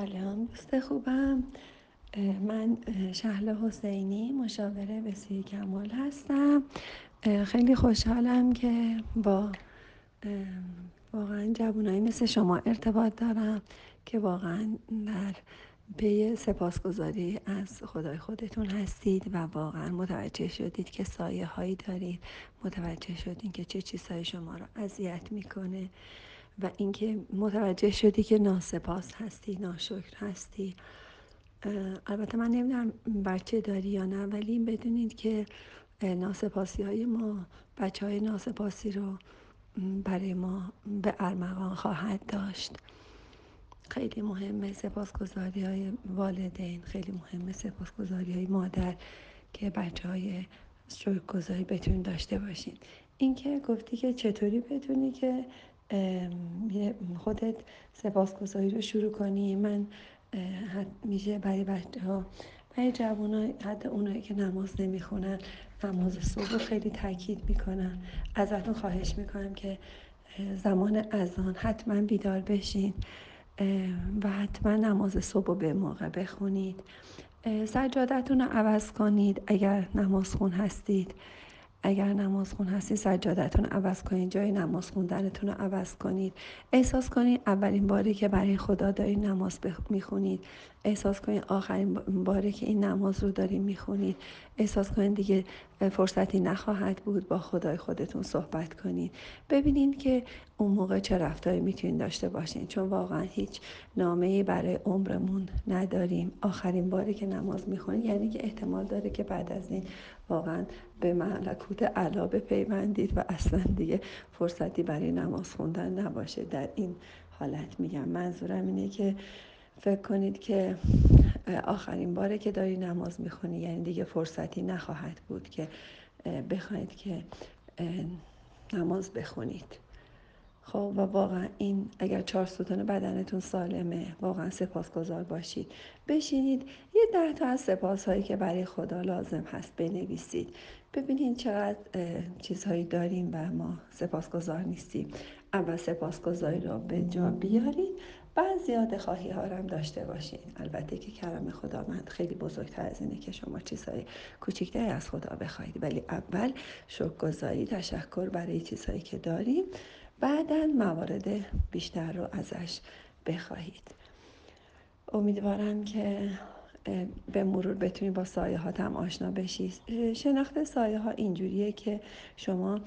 سلام دوست خوبم. من شهل حسینی مشاوره بسیار کمال هستم. خیلی خوشحالم که با واقعا جوانایی مثل شما ارتباط دارم که واقعا در پی سپاسگزاری از خدای خودتون هستید و واقعا متوجه شدید که سایه هایی دارید متوجه شدید که چه چیزهایی شما رو اذیت می‌کنه. و اینکه متوجه شدی که ناسپاس هستی ناشکر هستی. البته من نمی‌دونم بچه داری یا نه ولی بدونید که ناسپاسی های ما بچه های ناسپاسی رو برای ما به ارمغان خواهد داشت. خیلی مهمه سپاسگزاری های والدین خیلی مهمه سپاسگزاری های مادر که بچه های گذاری بتونید داشته باشین اینکه گفتی که چطوری بدونی که خودت سپاسگزاری رو شروع کنی. من میشه برای بچه ها برای جوان حتی اونایی که نماز نمی‌خونن نماز صبح رو خیلی تاکید می‌کنن ازتون خواهش می‌کنم که زمان اذان حتما بیدار بشین و حتما نماز صبح رو به موقع بخونید. سجادتون رو عوض کنید اگر نماز خون هستید. اگر نماز خون هستید سجادتون عوض کنید جای نماز خوندنتون رو عوض کنید. احساس کنید اولین باری که برای خدا دارید نماز می‌خونید. احساس کنید آخرین باری که این نماز رو دارید می‌خونید. احساس کنید دیگه فرصتی نخواهد بود با خدای خودتون صحبت کنید. ببینید که اون موقع چه رفتاری می‌تونید داشته باشین؟ چون واقعا هیچ نامه برای عمرمون نداریم. آخرین باری که نماز می‌خونید یعنی که احتمال داره که بعد از این واقعا به ملکوت علا بپیوندید و اصلا دیگه فرصتی برای نماز خوندن نباشه. در این حالت میگم. منظورم اینه که فکر کنید که آخرین باره که داری نماز می‌خونی یعنی دیگه فرصتی نخواهد بود که بخواید که نماز بخونید. خب و واقعا این اگر چهار ستون بدنتون سالمه واقعا سپاسگزار باشید. بشینید یه ده تا از سپاس هایی که برای خدا لازم هست بنویسید. ببینید چقدر چیزهایی داریم و ما سپاسگزار نیستیم. اول سپاسگزاری رو به جا بیارید بعد زیاده خواهی ها هم داشته باشین. البته که کرم خدا من خیلی بزرگتر از اینه که شما چیزهای کوچکتری از خدا بخواید ولی اول شکرگزاری تشکر برای چیزهایی که داریم. بعدا موارد بیشتر رو ازش بخواهید. امیدوارم که به مرور بتونید با سایه ها هم آشنا بشید شناخت سایه ها اینجوریه که شما